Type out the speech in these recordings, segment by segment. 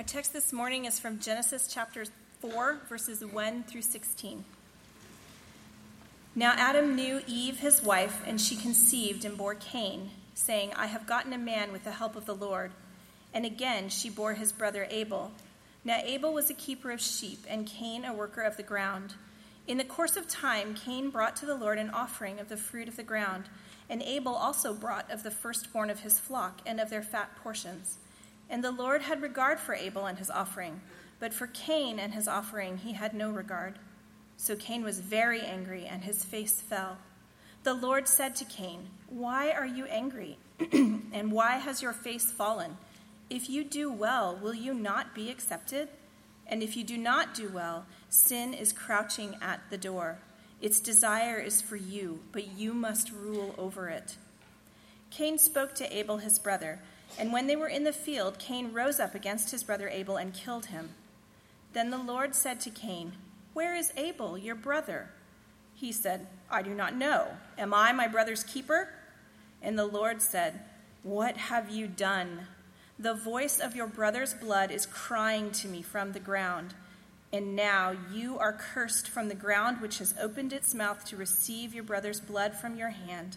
Our text this morning is from Genesis chapter 4, verses 1 through 16. Now Adam knew Eve, his wife, and she conceived and bore Cain, saying, I have gotten a man with the help of the Lord. And again she bore his brother Abel. Now Abel was a keeper of sheep, and Cain a worker of the ground. In the course of time, Cain brought to the Lord an offering of the fruit of the ground, and Abel also brought of the firstborn of his flock and of their fat portions. And the Lord had regard for Abel and his offering, but for Cain and his offering he had no regard. So Cain was very angry, and his face fell. The Lord said to Cain, Why are you angry? and why has your face fallen? If you do well, will you not be accepted? And if you do not do well, sin is crouching at the door. Its desire is for you, but you must rule over it. Cain spoke to Abel his brother, and when they were in the field, Cain rose up against his brother Abel and killed him. Then the Lord said to Cain, where is Abel, your brother? He said, I do not know. Am I my brother's keeper? And the Lord said, What have you done? The voice of your brother's blood is crying to me from the ground. And now you are cursed from the ground which has opened its mouth to receive your brother's blood from your hand.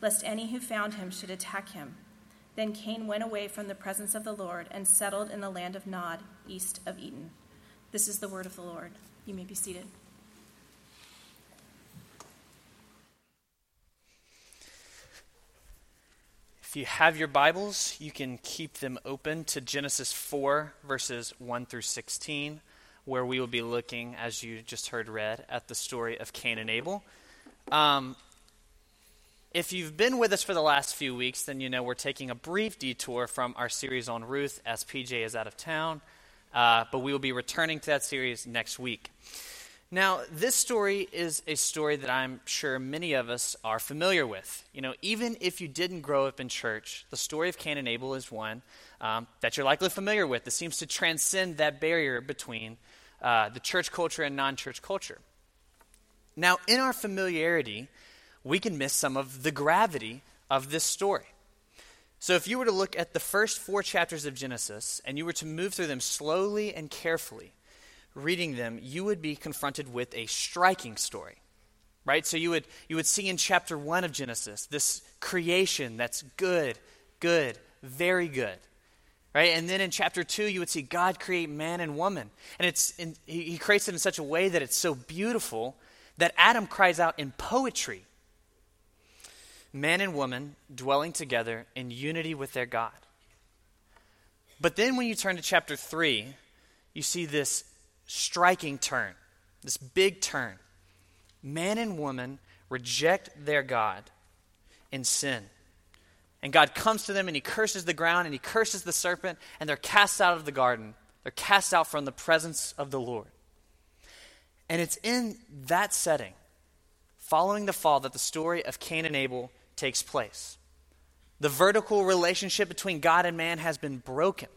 lest any who found him should attack him. Then Cain went away from the presence of the Lord and settled in the land of Nod, east of Eden. This is the word of the Lord. You may be seated. If you have your Bibles, you can keep them open to Genesis 4, verses 1 through 16, where we will be looking, as you just heard read, at the story of Cain and Abel. Um, if you've been with us for the last few weeks, then you know we're taking a brief detour from our series on Ruth as PJ is out of town, uh, but we will be returning to that series next week. Now, this story is a story that I'm sure many of us are familiar with. You know, even if you didn't grow up in church, the story of Cain and Abel is one um, that you're likely familiar with. That seems to transcend that barrier between uh, the church culture and non church culture. Now, in our familiarity, we can miss some of the gravity of this story. So, if you were to look at the first four chapters of Genesis and you were to move through them slowly and carefully, reading them, you would be confronted with a striking story. Right? So, you would, you would see in chapter one of Genesis this creation that's good, good, very good. Right? And then in chapter two, you would see God create man and woman. And it's in, he, he creates it in such a way that it's so beautiful that Adam cries out in poetry man and woman dwelling together in unity with their God. But then when you turn to chapter 3, you see this striking turn, this big turn. Man and woman reject their God in sin. And God comes to them and he curses the ground and he curses the serpent, and they're cast out of the garden. They're cast out from the presence of the Lord. And it's in that setting, following the fall, that the story of Cain and Abel takes place. The vertical relationship between God and man has been broken.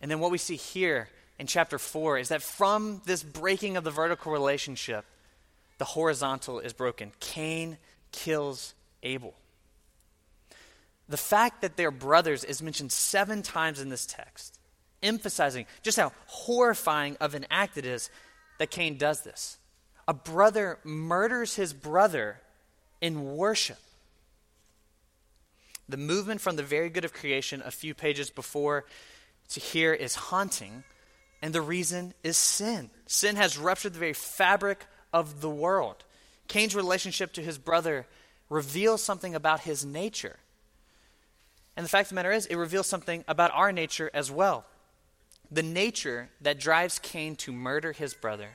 And then what we see here in chapter 4 is that from this breaking of the vertical relationship, the horizontal is broken. Cain kills Abel. The fact that they're brothers is mentioned seven times in this text, emphasizing just how horrifying of an act it is that Cain does this. A brother murders his brother in worship. The movement from the very good of creation a few pages before to here is haunting, and the reason is sin. Sin has ruptured the very fabric of the world. Cain's relationship to his brother reveals something about his nature. And the fact of the matter is, it reveals something about our nature as well. The nature that drives Cain to murder his brother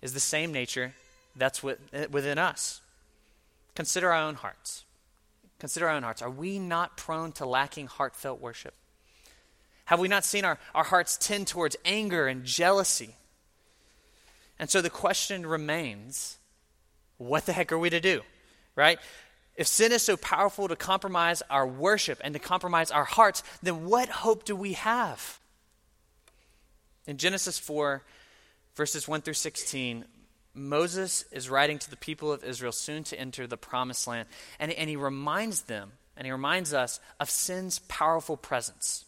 is the same nature that's within us. Consider our own hearts. Consider our own hearts. Are we not prone to lacking heartfelt worship? Have we not seen our, our hearts tend towards anger and jealousy? And so the question remains what the heck are we to do? Right? If sin is so powerful to compromise our worship and to compromise our hearts, then what hope do we have? In Genesis 4, verses 1 through 16, Moses is writing to the people of Israel soon to enter the promised land, and, and he reminds them, and he reminds us of sin's powerful presence.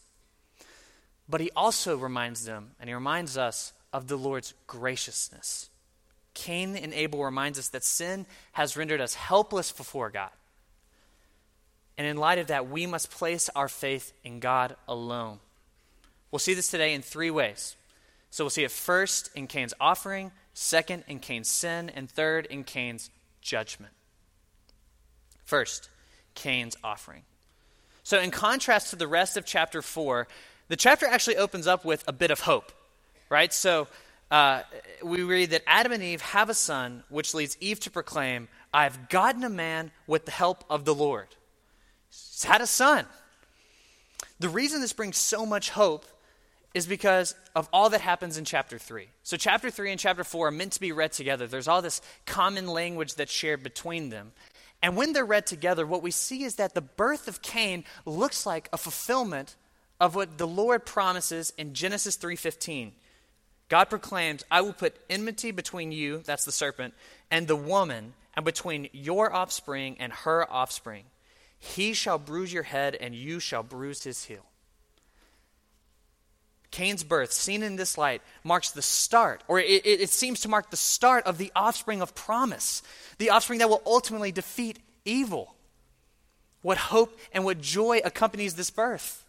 But he also reminds them, and he reminds us of the Lord's graciousness. Cain and Abel reminds us that sin has rendered us helpless before God. And in light of that, we must place our faith in God alone. We'll see this today in three ways. So we'll see it first in Cain's offering, second in Cain's sin, and third in Cain's judgment. First, Cain's offering. So, in contrast to the rest of chapter 4, the chapter actually opens up with a bit of hope, right? So, uh, we read that Adam and Eve have a son, which leads Eve to proclaim, I've gotten a man with the help of the Lord. He's had a son. The reason this brings so much hope is because of all that happens in chapter 3. So, chapter 3 and chapter 4 are meant to be read together. There's all this common language that's shared between them. And when they're read together, what we see is that the birth of Cain looks like a fulfillment of what the Lord promises in Genesis 3:15. God proclaims, "I will put enmity between you, that's the serpent, and the woman, and between your offspring and her offspring. He shall bruise your head and you shall bruise his heel." Cain's birth, seen in this light, marks the start, or it, it, seems to mark the start of the offspring of promise, the offspring that will ultimately defeat evil. What hope and what joy accompanies this birth.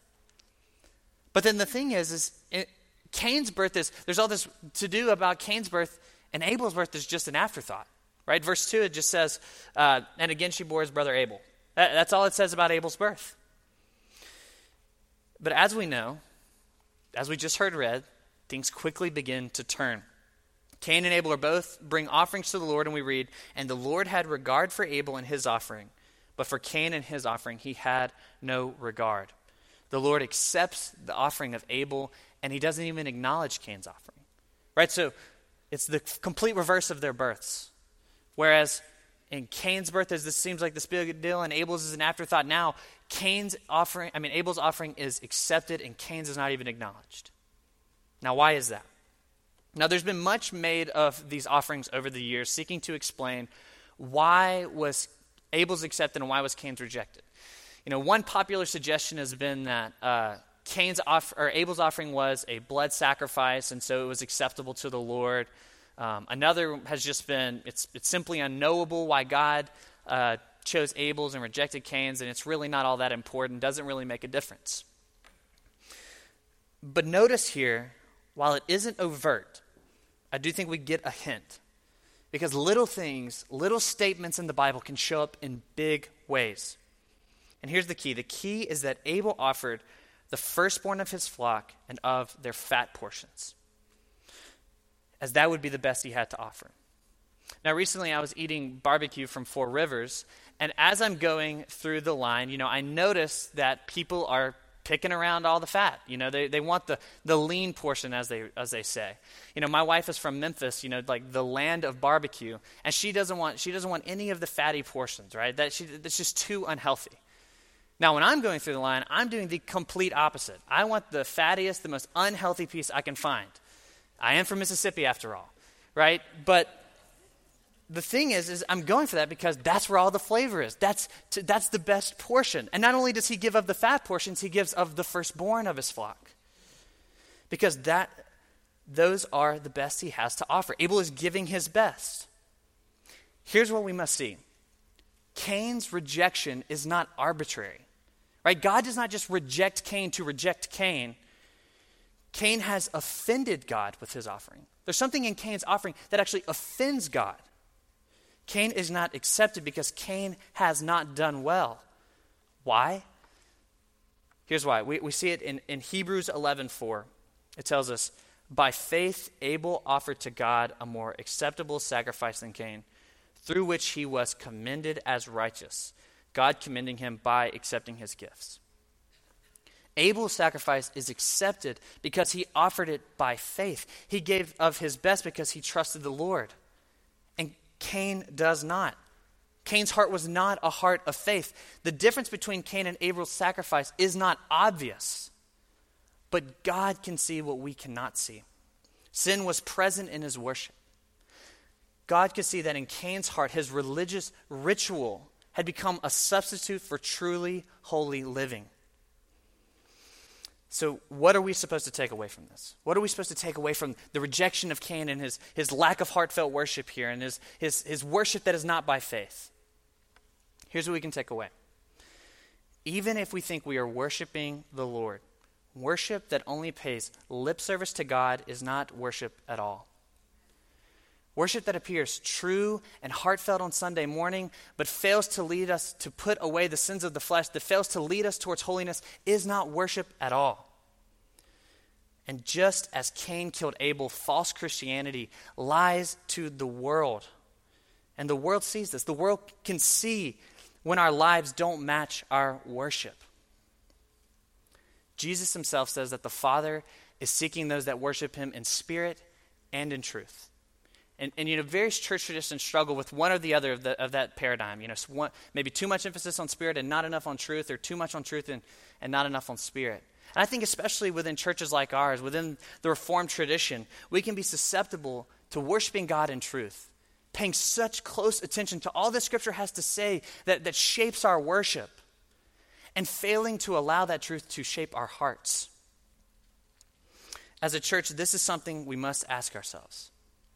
But then the thing is, is it, Cain's birth is, there's all this to do about Cain's birth, and Abel's birth is just an afterthought, right? Verse 2, it just says, uh, and again she bore his brother Abel. That, that's all it says about Abel's birth. But as we know, as we just heard read, things quickly begin to turn. Cain and Abel are both bring offerings to the Lord, and we read, And the Lord had regard for Abel and his offering, but for Cain and his offering he had no regard. The Lord accepts the offering of Abel, and he doesn't even acknowledge Cain's offering. Right? So it's the complete reverse of their births. Whereas in Cain's birth, as this seems like this big deal, and Abel's is an afterthought. Now, Cain's offering, I mean, Abel's offering is accepted, and Cain's is not even acknowledged. Now, why is that? Now, there's been much made of these offerings over the years, seeking to explain why was Abel's accepted and why was Cain's rejected. You know, one popular suggestion has been that uh, Cain's off, or Abel's offering was a blood sacrifice, and so it was acceptable to the Lord. Um, another has just been it's, it's simply unknowable why God uh, chose Abel's and rejected Cain's, and it's really not all that important, doesn't really make a difference. But notice here, while it isn't overt, I do think we get a hint. Because little things, little statements in the Bible can show up in big ways. And here's the key the key is that Abel offered the firstborn of his flock and of their fat portions as that would be the best he had to offer. Now, recently I was eating barbecue from Four Rivers, and as I'm going through the line, you know, I notice that people are picking around all the fat. You know, they, they want the, the lean portion, as they, as they say. You know, my wife is from Memphis, you know, like the land of barbecue, and she doesn't want, she doesn't want any of the fatty portions, right? That she, that's just too unhealthy. Now, when I'm going through the line, I'm doing the complete opposite. I want the fattiest, the most unhealthy piece I can find. I am from Mississippi after all, right? But the thing is, is I'm going for that because that's where all the flavor is. That's, to, that's the best portion. And not only does he give of the fat portions, he gives of the firstborn of his flock. Because that, those are the best he has to offer. Abel is giving his best. Here's what we must see Cain's rejection is not arbitrary. Right? God does not just reject Cain to reject Cain. Cain has offended God with his offering. There's something in Cain's offering that actually offends God. Cain is not accepted because Cain has not done well. Why? Here's why. We, we see it in, in Hebrews 11:4. It tells us, By faith Abel offered to God a more acceptable sacrifice than Cain, through which he was commended as righteous, God commending him by accepting his gifts. Abel's sacrifice is accepted because he offered it by faith. He gave of his best because he trusted the Lord. Cain does not. Cain's heart was not a heart of faith. The difference between Cain and Abel's sacrifice is not obvious, but God can see what we cannot see. Sin was present in his worship. God could see that in Cain's heart, his religious ritual had become a substitute for truly holy living. So, what are we supposed to take away from this? What are we supposed to take away from the rejection of Cain and his, his lack of heartfelt worship here and his, his, his worship that is not by faith? Here's what we can take away. Even if we think we are worshiping the Lord, worship that only pays lip service to God is not worship at all. Worship that appears true and heartfelt on Sunday morning, but fails to lead us to put away the sins of the flesh, that fails to lead us towards holiness, is not worship at all. And just as Cain killed Abel, false Christianity lies to the world. And the world sees this. The world can see when our lives don't match our worship. Jesus himself says that the Father is seeking those that worship him in spirit and in truth. And, and, you know, various church traditions struggle with one or the other of, the, of that paradigm. You know, one, maybe too much emphasis on spirit and not enough on truth, or too much on truth and, and not enough on spirit. And I think, especially within churches like ours, within the Reformed tradition, we can be susceptible to worshiping God in truth, paying such close attention to all that Scripture has to say that, that shapes our worship, and failing to allow that truth to shape our hearts. As a church, this is something we must ask ourselves.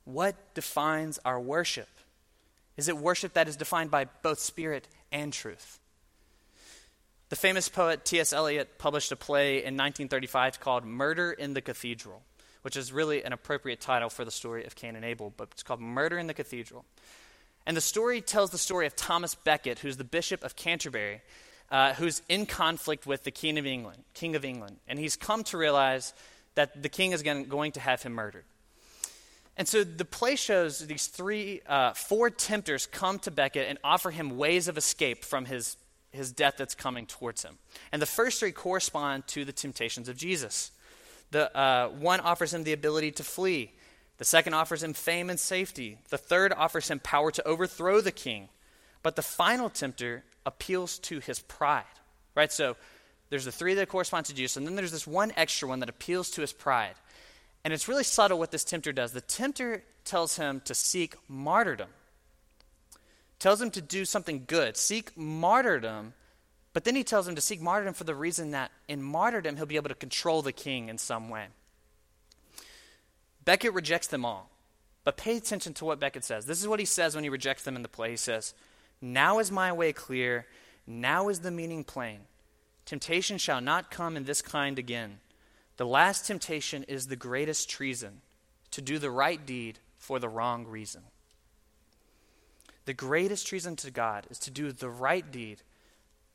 What defines our worship? Is it worship that is defined by both spirit and truth? The famous poet T.S. Eliot published a play in 1935 called Murder in the Cathedral, which is really an appropriate title for the story of Cain and Abel, but it's called Murder in the Cathedral. And the story tells the story of Thomas Becket, who's the Bishop of Canterbury, uh, who's in conflict with the King of England, King of England, and he's come to realize that the king is going to have him murdered. And so the play shows these three, uh, four tempters come to Becket and offer him ways of escape from his, his death that's coming towards him. And the first three correspond to the temptations of Jesus. The uh, one offers him the ability to flee. The second offers him fame and safety. The third offers him power to overthrow the king. But the final tempter appeals to his pride. Right? So there's the three that correspond to Jesus, and then there's this one extra one that appeals to his pride. And it's really subtle what this tempter does. The tempter tells him to seek martyrdom, tells him to do something good, seek martyrdom, but then he tells him to seek martyrdom for the reason that in martyrdom he'll be able to control the king in some way. Becket rejects them all. But pay attention to what Becket says. This is what he says when he rejects them in the play. He says, Now is my way clear, now is the meaning plain. Temptation shall not come in this kind again. The last temptation is the greatest treason to do the right deed for the wrong reason. The greatest treason to God is to do the right deed,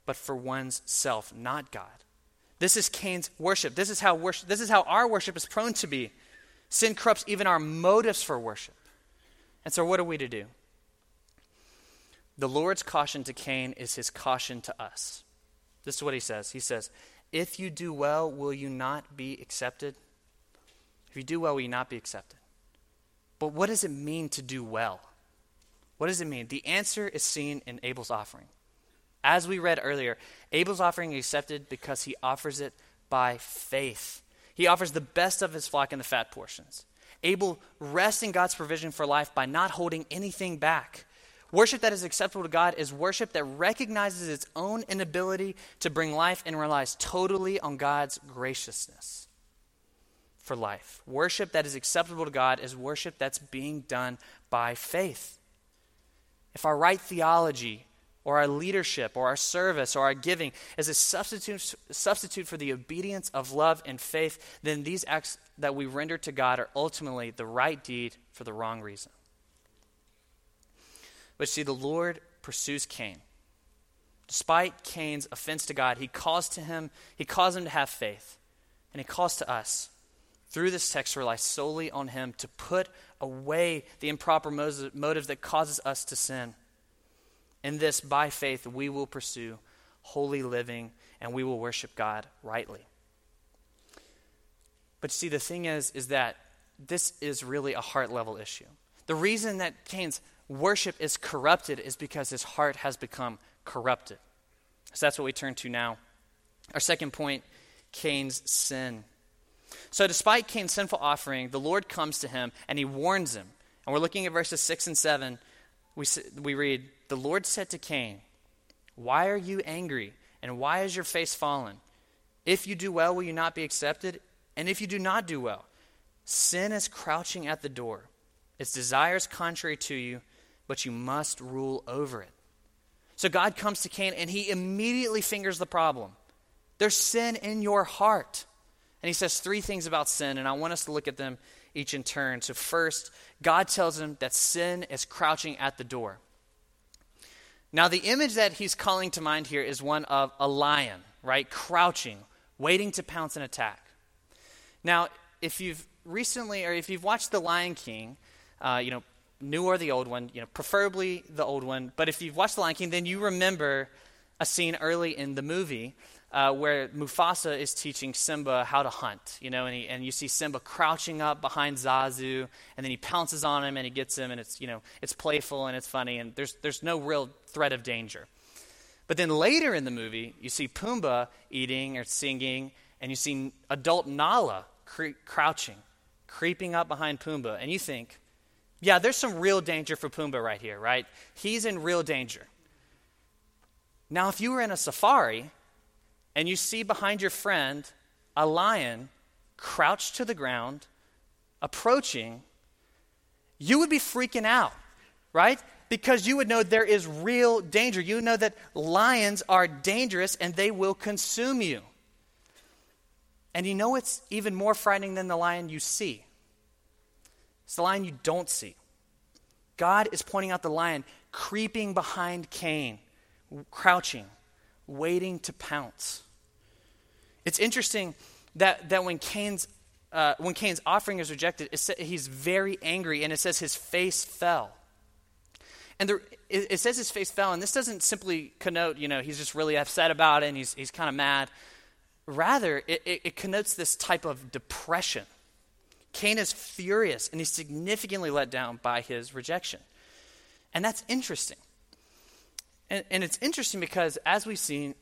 but for one's self, not God. This is Cain's worship. This is how worship, this is how our worship is prone to be. Sin corrupts even our motives for worship. And so what are we to do? The Lord's caution to Cain is his caution to us. This is what he says. He says, if you do well, will you not be accepted? If you do well, will you not be accepted? But what does it mean to do well? What does it mean? The answer is seen in Abel's offering. As we read earlier, Abel's offering is accepted because he offers it by faith. He offers the best of his flock in the fat portions. Abel rests in God's provision for life by not holding anything back. Worship that is acceptable to God is worship that recognizes its own inability to bring life and relies totally on God's graciousness for life. Worship that is acceptable to God is worship that's being done by faith. If our right theology or our leadership or our service or our giving is a substitute, substitute for the obedience of love and faith, then these acts that we render to God are ultimately the right deed for the wrong reason. But see, the Lord pursues Cain. Despite Cain's offense to God, he calls to him, he calls him to have faith. And he calls to us through this text to rely solely on him to put away the improper motives that causes us to sin. In this, by faith, we will pursue holy living and we will worship God rightly. But see, the thing is, is that this is really a heart level issue. The reason that Cain's worship is corrupted is because his heart has become corrupted. So that's what we turn to now. Our second point Cain's sin. So, despite Cain's sinful offering, the Lord comes to him and he warns him. And we're looking at verses 6 and 7. We, we read, The Lord said to Cain, Why are you angry? And why is your face fallen? If you do well, will you not be accepted? And if you do not do well, sin is crouching at the door. Its desires contrary to you, but you must rule over it. So God comes to Cain and he immediately fingers the problem. There's sin in your heart. And he says three things about sin, and I want us to look at them each in turn. So, first, God tells him that sin is crouching at the door. Now, the image that he's calling to mind here is one of a lion, right? Crouching, waiting to pounce and attack. Now, if you've recently, or if you've watched The Lion King, uh, you know, new or the old one, you know, preferably the old one, but if you've watched The Lion King, then you remember a scene early in the movie uh, where Mufasa is teaching Simba how to hunt, you know, and, he, and you see Simba crouching up behind Zazu, and then he pounces on him and he gets him, and it's, you know, it's playful and it's funny, and there's, there's no real threat of danger. But then later in the movie, you see Pumbaa eating or singing, and you see adult Nala cre- crouching, creeping up behind Pumbaa, and you think, yeah, there's some real danger for Pumbaa right here, right? He's in real danger. Now, if you were in a safari and you see behind your friend a lion crouched to the ground, approaching, you would be freaking out, right? Because you would know there is real danger. You know that lions are dangerous and they will consume you. And you know it's even more frightening than the lion you see. It's the lion you don't see. God is pointing out the lion creeping behind Cain, crouching, waiting to pounce. It's interesting that, that when, Cain's, uh, when Cain's offering is rejected, he's very angry, and it says his face fell. And there, it, it, says his face fell, and this doesn't simply connote, you know, he's just really upset about it and he's, he's kind of mad. Rather, it, it, it connotes this type of depression. Cain is furious, and he's significantly let down by his rejection. And that's interesting. And, and, it's interesting because, as we've seen,